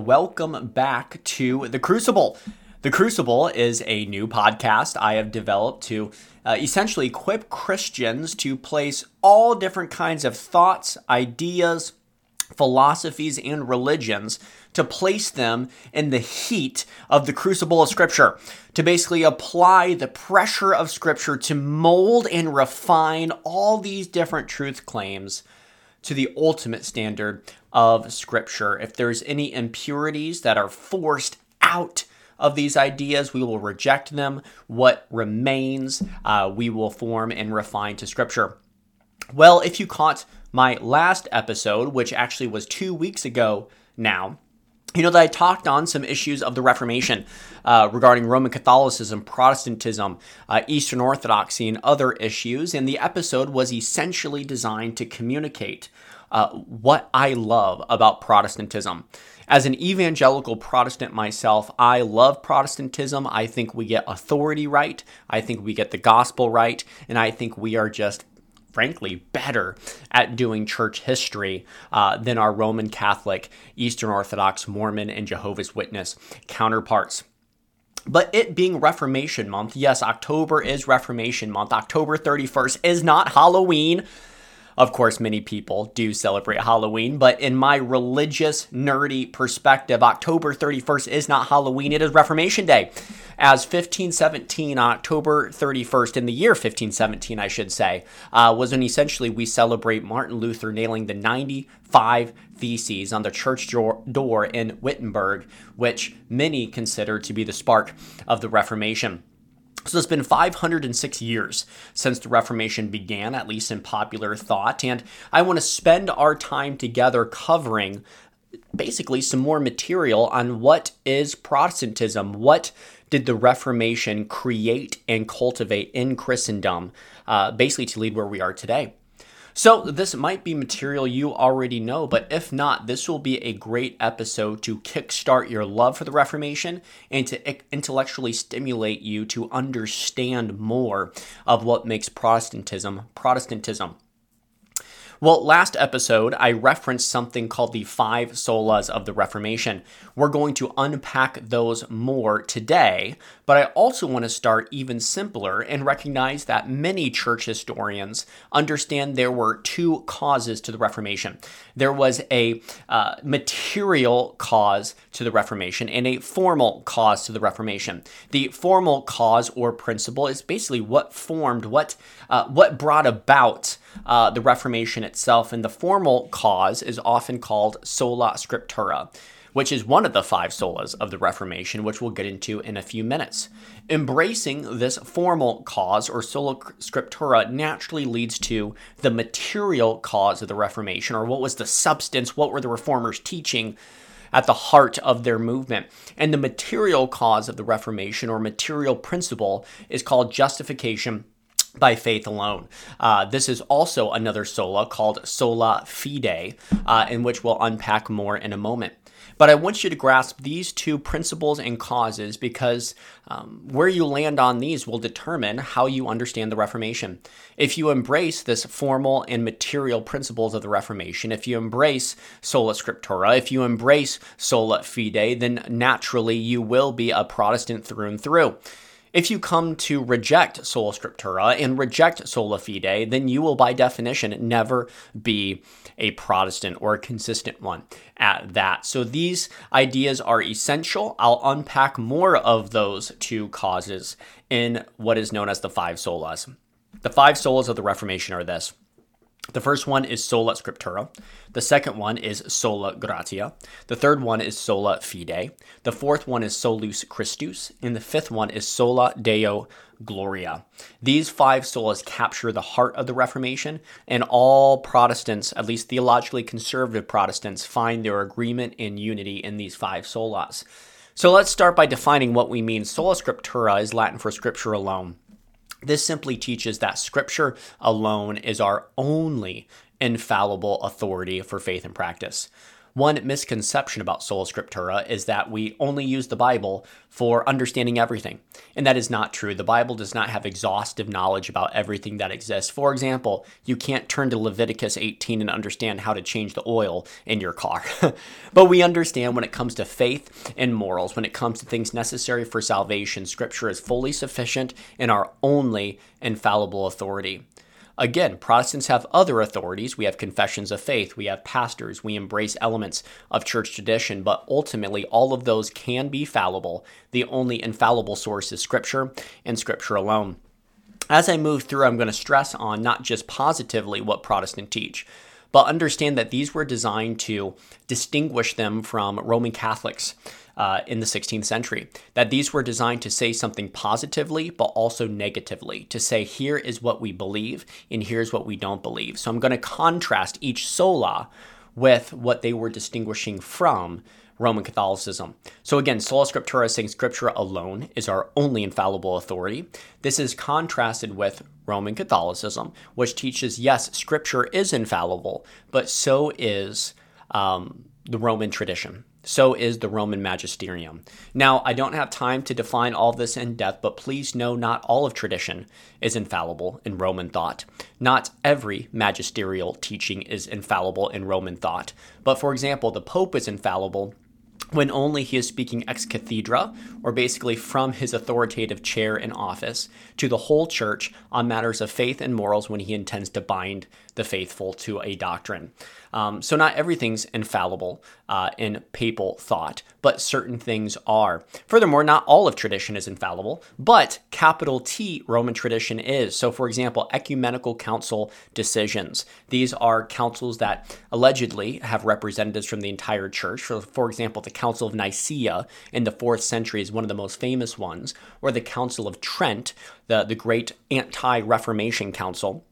welcome back to The Crucible. The Crucible is a new podcast I have developed to uh, essentially equip Christians to place all different kinds of thoughts, ideas, philosophies, and religions to place them in the heat of the crucible of Scripture, to basically apply the pressure of Scripture to mold and refine all these different truth claims to the ultimate standard of Scripture. If there's any impurities that are forced out, of these ideas, we will reject them. What remains, uh, we will form and refine to Scripture. Well, if you caught my last episode, which actually was two weeks ago now, you know that I talked on some issues of the Reformation uh, regarding Roman Catholicism, Protestantism, uh, Eastern Orthodoxy, and other issues. And the episode was essentially designed to communicate uh, what I love about Protestantism. As an evangelical Protestant myself, I love Protestantism. I think we get authority right. I think we get the gospel right. And I think we are just frankly better at doing church history uh, than our Roman Catholic, Eastern Orthodox, Mormon, and Jehovah's Witness counterparts. But it being Reformation month, yes, October is Reformation month. October 31st is not Halloween. Of course, many people do celebrate Halloween, but in my religious, nerdy perspective, October 31st is not Halloween, it is Reformation Day. As 1517, October 31st, in the year 1517, I should say, uh, was when essentially we celebrate Martin Luther nailing the 95 theses on the church door in Wittenberg, which many consider to be the spark of the Reformation. So it's been 506 years since the Reformation began, at least in popular thought, and I want to spend our time together covering basically some more material on what is Protestantism, what did the Reformation create and cultivate in Christendom, uh, basically to lead where we are today. So, this might be material you already know, but if not, this will be a great episode to kickstart your love for the Reformation and to intellectually stimulate you to understand more of what makes Protestantism Protestantism. Well, last episode, I referenced something called the five solas of the Reformation. We're going to unpack those more today, but I also want to start even simpler and recognize that many church historians understand there were two causes to the Reformation. There was a uh, material cause to the Reformation and a formal cause to the Reformation. The formal cause or principle is basically what formed, what, uh, what brought about uh, the Reformation itself, and the formal cause is often called sola scriptura, which is one of the five solas of the Reformation, which we'll get into in a few minutes. Embracing this formal cause or sola scriptura naturally leads to the material cause of the Reformation, or what was the substance, what were the reformers teaching at the heart of their movement. And the material cause of the Reformation or material principle is called justification by faith alone. Uh, this is also another sola called sola fide, uh, in which we'll unpack more in a moment. But I want you to grasp these two principles and causes because um, where you land on these will determine how you understand the Reformation. If you embrace this formal and material principles of the Reformation, if you embrace sola scriptura, if you embrace sola fide, then naturally you will be a Protestant through and through. If you come to reject sola scriptura and reject sola fide, then you will, by definition, never be a Protestant or a consistent one at that. So these ideas are essential. I'll unpack more of those two causes in what is known as the five solas. The five solas of the Reformation are this the first one is sola scriptura. The second one is sola gratia. The third one is sola fide. The fourth one is solus Christus. And the fifth one is sola deo gloria. These five solas capture the heart of the Reformation, and all Protestants, at least theologically conservative Protestants, find their agreement and unity in these five solas. So let's start by defining what we mean. Sola scriptura is Latin for scripture alone. This simply teaches that scripture alone is our only infallible authority for faith and practice. One misconception about Sola Scriptura is that we only use the Bible for understanding everything. And that is not true. The Bible does not have exhaustive knowledge about everything that exists. For example, you can't turn to Leviticus 18 and understand how to change the oil in your car. but we understand when it comes to faith and morals, when it comes to things necessary for salvation, Scripture is fully sufficient and our only infallible authority. Again, Protestants have other authorities. We have confessions of faith, we have pastors, we embrace elements of church tradition, but ultimately, all of those can be fallible. The only infallible source is Scripture and Scripture alone. As I move through, I'm going to stress on not just positively what Protestants teach, but understand that these were designed to distinguish them from Roman Catholics uh, in the 16th century. That these were designed to say something positively, but also negatively, to say, here is what we believe, and here's what we don't believe. So I'm going to contrast each sola with what they were distinguishing from Roman Catholicism. So again, sola scriptura saying scripture alone is our only infallible authority. This is contrasted with Roman Catholicism, which teaches yes, scripture is infallible, but so is um, the Roman tradition. So is the Roman magisterium. Now, I don't have time to define all this in depth, but please know not all of tradition is infallible in Roman thought. Not every magisterial teaching is infallible in Roman thought. But for example, the Pope is infallible when only he is speaking ex cathedra, or basically from his authoritative chair in office, to the whole church on matters of faith and morals when he intends to bind the faithful to a doctrine. Um, so, not everything's infallible uh, in papal thought, but certain things are. Furthermore, not all of tradition is infallible, but capital T Roman tradition is. So, for example, ecumenical council decisions. These are councils that allegedly have representatives from the entire church. So, for example, the Council of Nicaea in the fourth century is one of the most famous ones, or the Council of Trent, the, the great anti Reformation council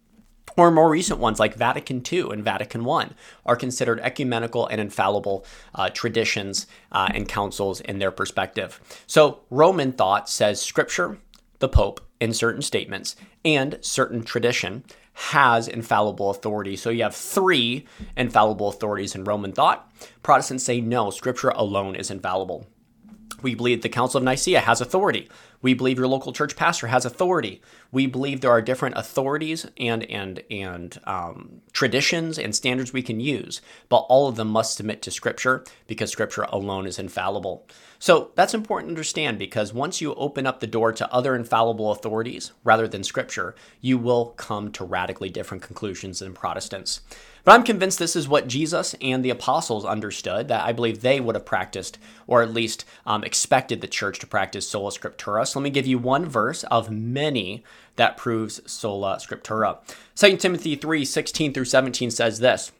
or more recent ones like Vatican II and Vatican I are considered ecumenical and infallible uh, traditions uh, and councils in their perspective. So Roman thought says Scripture, the Pope, in certain statements, and certain tradition has infallible authority. So you have three infallible authorities in Roman thought. Protestants say no, Scripture alone is infallible. We believe the Council of Nicaea has authority. We believe your local church pastor has authority. We believe there are different authorities and and and um, traditions and standards we can use, but all of them must submit to Scripture because Scripture alone is infallible. So that's important to understand because once you open up the door to other infallible authorities rather than Scripture, you will come to radically different conclusions than Protestants. But I'm convinced this is what Jesus and the apostles understood, that I believe they would have practiced, or at least um, expected the church to practice sola scriptura. So let me give you one verse of many that proves sola scriptura. 2 Timothy 3 16 through 17 says this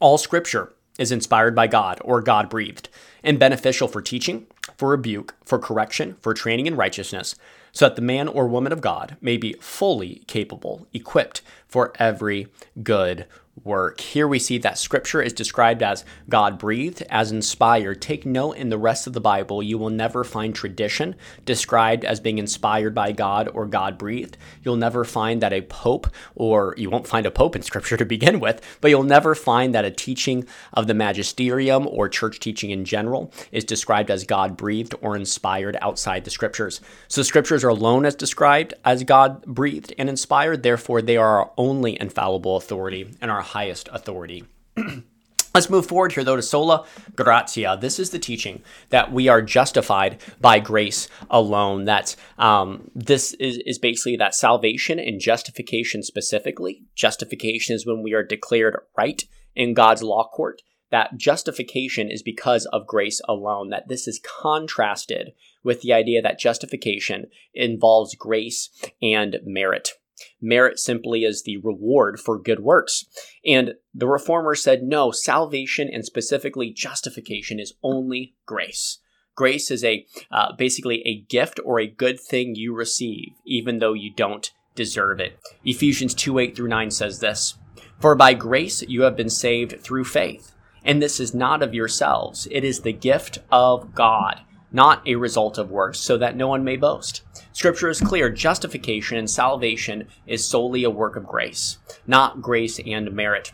All scripture is inspired by God or God breathed and beneficial for teaching, for rebuke, for correction, for training in righteousness, so that the man or woman of God may be fully capable, equipped for every good work. Here we see that scripture is described as God breathed, as inspired. Take note in the rest of the Bible, you will never find tradition described as being inspired by God or God breathed. You'll never find that a pope, or you won't find a pope in scripture to begin with, but you'll never find that a teaching of the magisterium or church teaching in general is described as God breathed or inspired outside the scriptures. So scriptures are alone as described as God breathed and inspired, therefore, they are our only infallible authority and our highest authority. Let's move forward here, though, to sola gratia. This is the teaching that we are justified by grace alone. That um, this is, is basically that salvation and justification specifically. Justification is when we are declared right in God's law court. That justification is because of grace alone. That this is contrasted with the idea that justification involves grace and merit. Merit simply is the reward for good works. And the reformer said, no, salvation and specifically justification is only grace. Grace is a uh, basically a gift or a good thing you receive, even though you don't deserve it. Ephesians 2 8 through 9 says this For by grace you have been saved through faith, and this is not of yourselves, it is the gift of God, not a result of works, so that no one may boast. Scripture is clear justification and salvation is solely a work of grace, not grace and merit.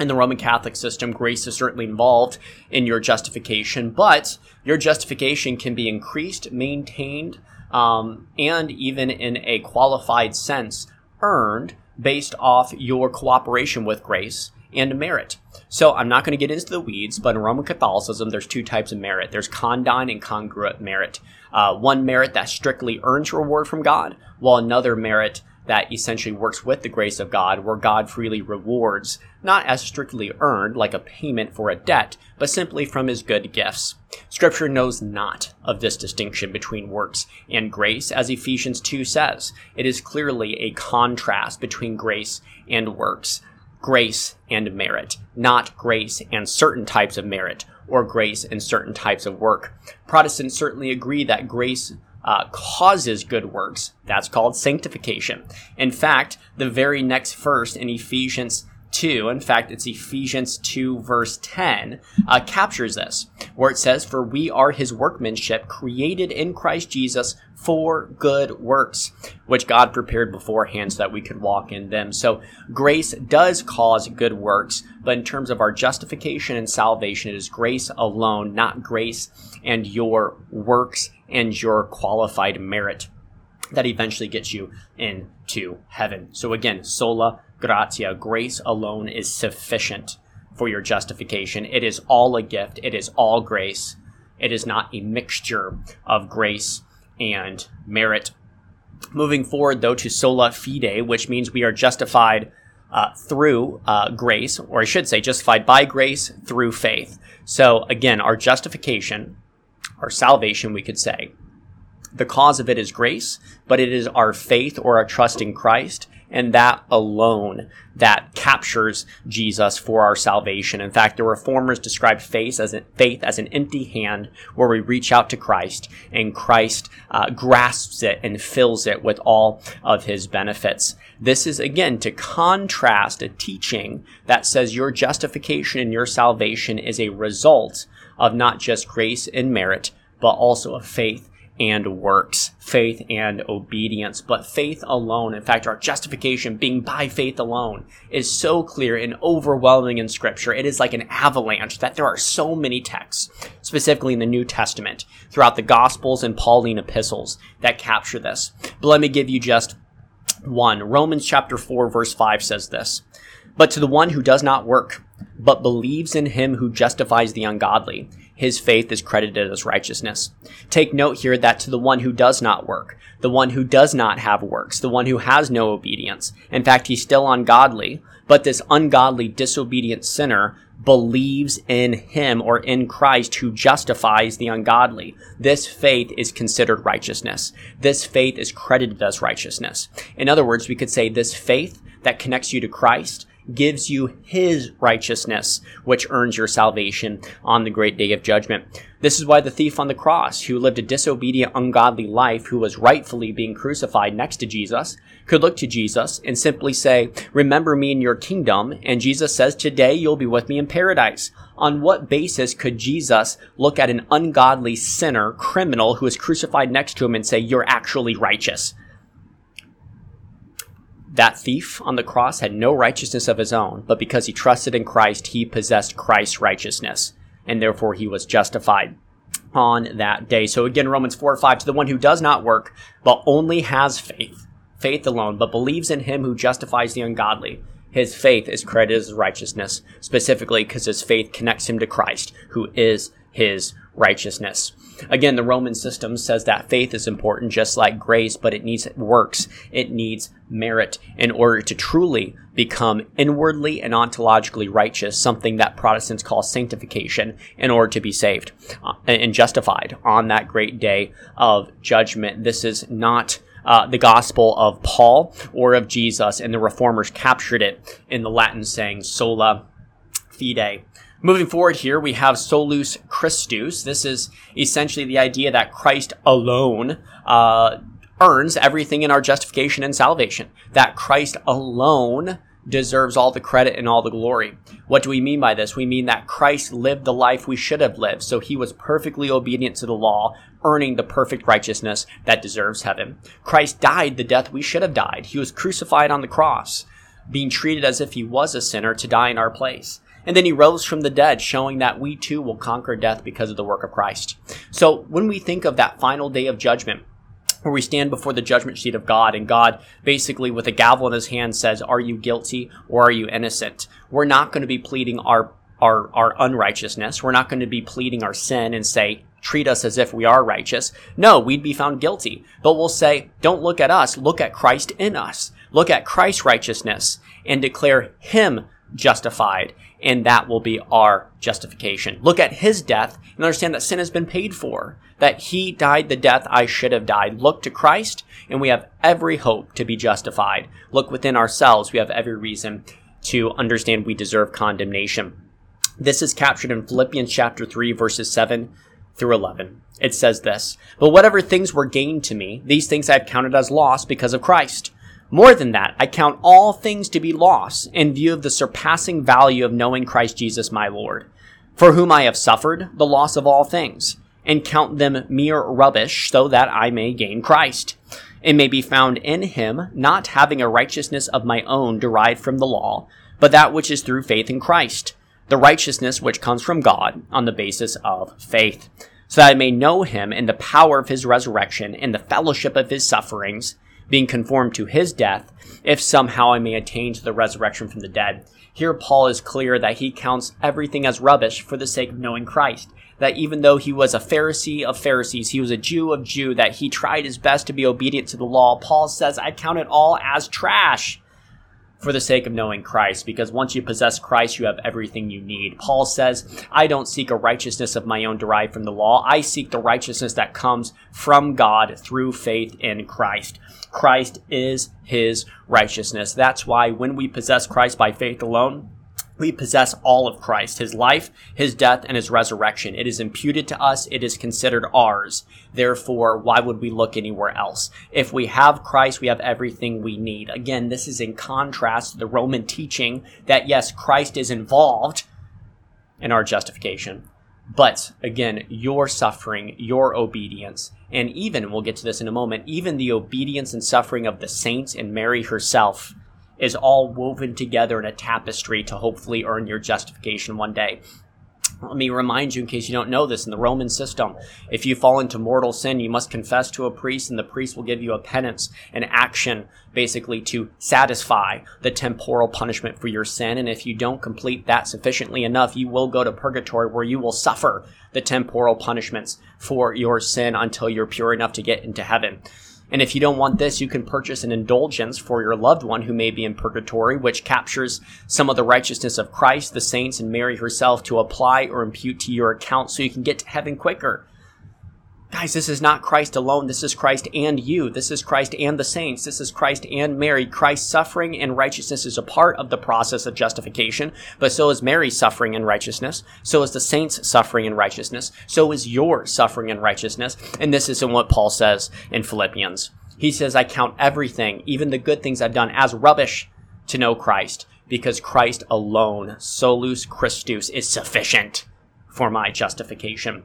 in the Roman Catholic system, grace is certainly involved in your justification, but your justification can be increased, maintained, um, and even in a qualified sense, earned based off your cooperation with grace and merit. So I'm not going to get into the weeds, but in Roman Catholicism, there's two types of merit. There's condign and congruent merit. Uh, one merit that strictly earns reward from God, while another merit that essentially works with the grace of God, where God freely rewards, not as strictly earned, like a payment for a debt, but simply from his good gifts. Scripture knows not of this distinction between works and grace, as Ephesians 2 says. It is clearly a contrast between grace and works, grace and merit, not grace and certain types of merit, or grace and certain types of work. Protestants certainly agree that grace uh, causes good works. That's called sanctification. In fact, the very next verse in Ephesians 2, in fact, it's Ephesians 2, verse 10, uh, captures this, where it says, For we are his workmanship, created in Christ Jesus for good works, which God prepared beforehand so that we could walk in them. So grace does cause good works, but in terms of our justification and salvation, it is grace alone, not grace and your works and your qualified merit that eventually gets you into heaven. So again, sola gratia, grace alone is sufficient for your justification. It is all a gift. It is all grace. It is not a mixture of grace and merit. Moving forward, though, to sola fide, which means we are justified uh, through uh, grace, or I should say, justified by grace through faith. So, again, our justification, our salvation, we could say, the cause of it is grace, but it is our faith or our trust in Christ and that alone that captures Jesus for our salvation. In fact, the reformers described faith as, a, faith as an empty hand where we reach out to Christ and Christ uh, grasps it and fills it with all of his benefits. This is again to contrast a teaching that says your justification and your salvation is a result of not just grace and merit, but also of faith and works, faith and obedience. But faith alone, in fact, our justification being by faith alone, is so clear and overwhelming in Scripture. It is like an avalanche that there are so many texts, specifically in the New Testament, throughout the Gospels and Pauline epistles, that capture this. But let me give you just one. Romans chapter 4, verse 5 says this But to the one who does not work, but believes in him who justifies the ungodly, his faith is credited as righteousness. Take note here that to the one who does not work, the one who does not have works, the one who has no obedience, in fact, he's still ungodly, but this ungodly, disobedient sinner believes in him or in Christ who justifies the ungodly. This faith is considered righteousness. This faith is credited as righteousness. In other words, we could say this faith that connects you to Christ gives you his righteousness, which earns your salvation on the great day of judgment. This is why the thief on the cross, who lived a disobedient, ungodly life, who was rightfully being crucified next to Jesus, could look to Jesus and simply say, Remember me in your kingdom. And Jesus says, Today you'll be with me in paradise. On what basis could Jesus look at an ungodly sinner, criminal, who is crucified next to him and say, You're actually righteous? That thief on the cross had no righteousness of his own, but because he trusted in Christ, he possessed Christ's righteousness, and therefore he was justified on that day. So again, Romans 4 5, to the one who does not work, but only has faith, faith alone, but believes in him who justifies the ungodly. His faith is credited as righteousness, specifically because his faith connects him to Christ, who is his righteousness. Again, the Roman system says that faith is important just like grace, but it needs works. It needs merit in order to truly become inwardly and ontologically righteous, something that Protestants call sanctification, in order to be saved uh, and justified on that great day of judgment. This is not uh, the gospel of Paul or of Jesus, and the reformers captured it in the Latin saying sola fide. Moving forward here, we have solus Christus. This is essentially the idea that Christ alone uh, earns everything in our justification and salvation. That Christ alone deserves all the credit and all the glory. What do we mean by this? We mean that Christ lived the life we should have lived, so he was perfectly obedient to the law, earning the perfect righteousness that deserves heaven. Christ died the death we should have died. He was crucified on the cross being treated as if he was a sinner to die in our place. And then he rose from the dead, showing that we too will conquer death because of the work of Christ. So when we think of that final day of judgment, where we stand before the judgment seat of God, and God basically, with a gavel in his hand, says, Are you guilty or are you innocent? We're not going to be pleading our our, our unrighteousness. We're not going to be pleading our sin and say, treat us as if we are righteous. No, we'd be found guilty. But we'll say, don't look at us, look at Christ in us. Look at Christ's righteousness and declare him justified. And that will be our justification. Look at his death and understand that sin has been paid for, that he died the death I should have died. Look to Christ and we have every hope to be justified. Look within ourselves. We have every reason to understand we deserve condemnation. This is captured in Philippians chapter 3 verses 7 through 11. It says this, But whatever things were gained to me, these things I have counted as loss because of Christ. More than that, I count all things to be loss in view of the surpassing value of knowing Christ Jesus my Lord, for whom I have suffered the loss of all things, and count them mere rubbish so that I may gain Christ, and may be found in him, not having a righteousness of my own derived from the law, but that which is through faith in Christ the righteousness which comes from God on the basis of faith, so that I may know him in the power of his resurrection and the fellowship of his sufferings, being conformed to his death, if somehow I may attain to the resurrection from the dead. Here Paul is clear that he counts everything as rubbish for the sake of knowing Christ. That even though he was a Pharisee of Pharisees, he was a Jew of Jew, that he tried his best to be obedient to the law, Paul says, I count it all as trash for the sake of knowing Christ, because once you possess Christ, you have everything you need. Paul says, I don't seek a righteousness of my own derived from the law. I seek the righteousness that comes from God through faith in Christ. Christ is his righteousness. That's why when we possess Christ by faith alone, we possess all of Christ, his life, his death, and his resurrection. It is imputed to us. It is considered ours. Therefore, why would we look anywhere else? If we have Christ, we have everything we need. Again, this is in contrast to the Roman teaching that yes, Christ is involved in our justification. But again, your suffering, your obedience, and even, we'll get to this in a moment, even the obedience and suffering of the saints and Mary herself is all woven together in a tapestry to hopefully earn your justification one day. Let me remind you, in case you don't know this, in the Roman system, if you fall into mortal sin, you must confess to a priest, and the priest will give you a penance, an action, basically to satisfy the temporal punishment for your sin. And if you don't complete that sufficiently enough, you will go to purgatory where you will suffer the temporal punishments for your sin until you're pure enough to get into heaven. And if you don't want this, you can purchase an indulgence for your loved one who may be in purgatory, which captures some of the righteousness of Christ, the saints, and Mary herself to apply or impute to your account so you can get to heaven quicker. Guys, this is not Christ alone. This is Christ and you. This is Christ and the saints. This is Christ and Mary. Christ's suffering and righteousness is a part of the process of justification, but so is Mary's suffering and righteousness. So is the saints' suffering and righteousness. So is your suffering and righteousness. And this is in what Paul says in Philippians. He says, I count everything, even the good things I've done, as rubbish to know Christ, because Christ alone, solus Christus, is sufficient for my justification.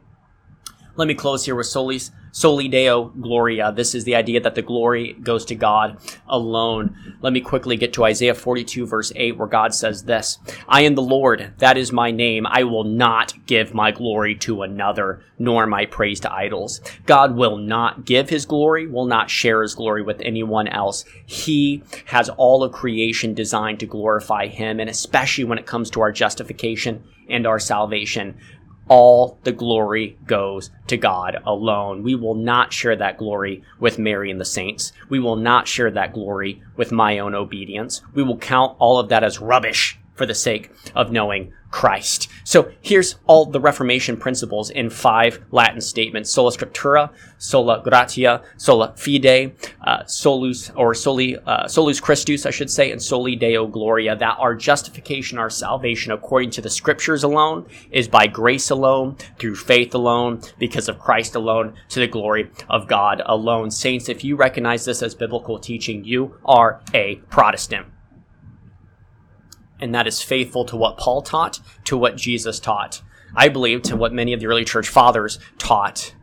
Let me close here with solis, soli deo gloria. This is the idea that the glory goes to God alone. Let me quickly get to Isaiah 42 verse 8 where God says this, I am the Lord, that is my name. I will not give my glory to another, nor my praise to idols. God will not give his glory, will not share his glory with anyone else. He has all of creation designed to glorify him, and especially when it comes to our justification and our salvation all the glory goes to God alone. We will not share that glory with Mary and the saints. We will not share that glory with my own obedience. We will count all of that as rubbish for the sake of knowing Christ. So here's all the Reformation principles in five Latin statements: sola scriptura, sola gratia, sola fide, uh, solus or soli uh, solus Christus, I should say, and soli Deo gloria. That our justification, our salvation, according to the Scriptures alone, is by grace alone, through faith alone, because of Christ alone, to the glory of God alone. Saints, if you recognize this as biblical teaching, you are a Protestant and that is faithful to what Paul taught, to what Jesus taught. I believe to what many of the early church fathers taught,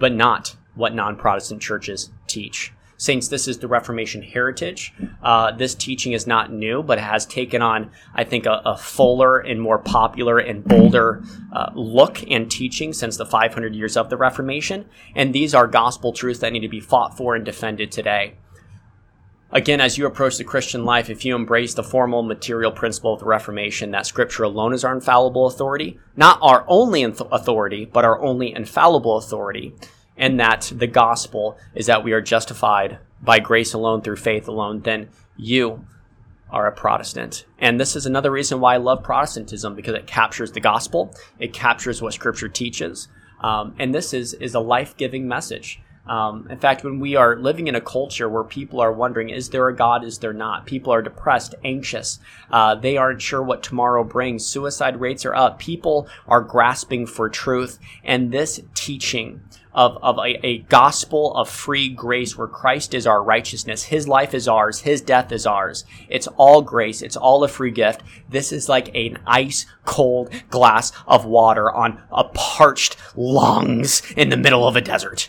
but not what non Protestant churches teach. Saints, this is the Reformation heritage. Uh, this teaching is not new, but it has taken on, I think, a, a fuller and more popular and bolder uh, look and teaching since the 500 years of the Reformation. And these are gospel truths that need to be fought for and defended today. Again, as you approach the Christian life, if you embrace the formal material principle of the Reformation that Scripture alone is our infallible authority, not our only authority, but our only infallible authority, and that the gospel is that we are justified by grace alone through faith alone, then you are a Protestant. And this is another reason why I love Protestantism because it captures the gospel, it captures what Scripture teaches, um, and this is is a life giving message. Um, in fact, when we are living in a culture where people are wondering, is there a God? Is there not? People are depressed, anxious. Uh, they aren't sure what tomorrow brings. Suicide rates are up. People are grasping for truth. And this teaching of, of a, a gospel of free grace where Christ is our righteousness, His life is ours, His death is ours. It's all grace. It's all a free gift. This is like an ice cold glass of water on a parched lungs in the middle of a desert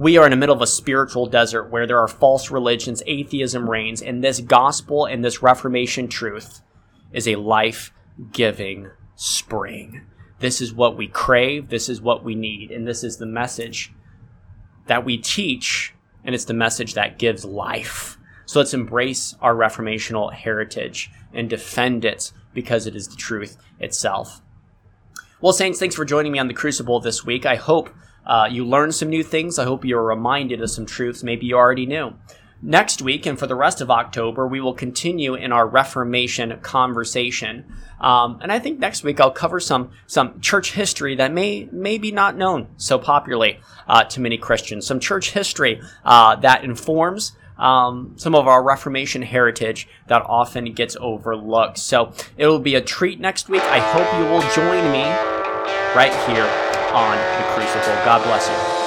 we are in the middle of a spiritual desert where there are false religions, atheism reigns, and this gospel and this Reformation truth is a life giving spring. This is what we crave, this is what we need, and this is the message that we teach, and it's the message that gives life. So let's embrace our reformational heritage and defend it because it is the truth itself. Well, Saints, thanks for joining me on the Crucible this week. I hope uh, you learn some new things. I hope you're reminded of some truths maybe you already knew. Next week and for the rest of October, we will continue in our Reformation conversation. Um, and I think next week I'll cover some some church history that may may be not known so popularly uh, to many Christians. Some church history uh, that informs um, some of our Reformation heritage that often gets overlooked. So it'll be a treat next week. I hope you will join me right here on the crucible. God bless you.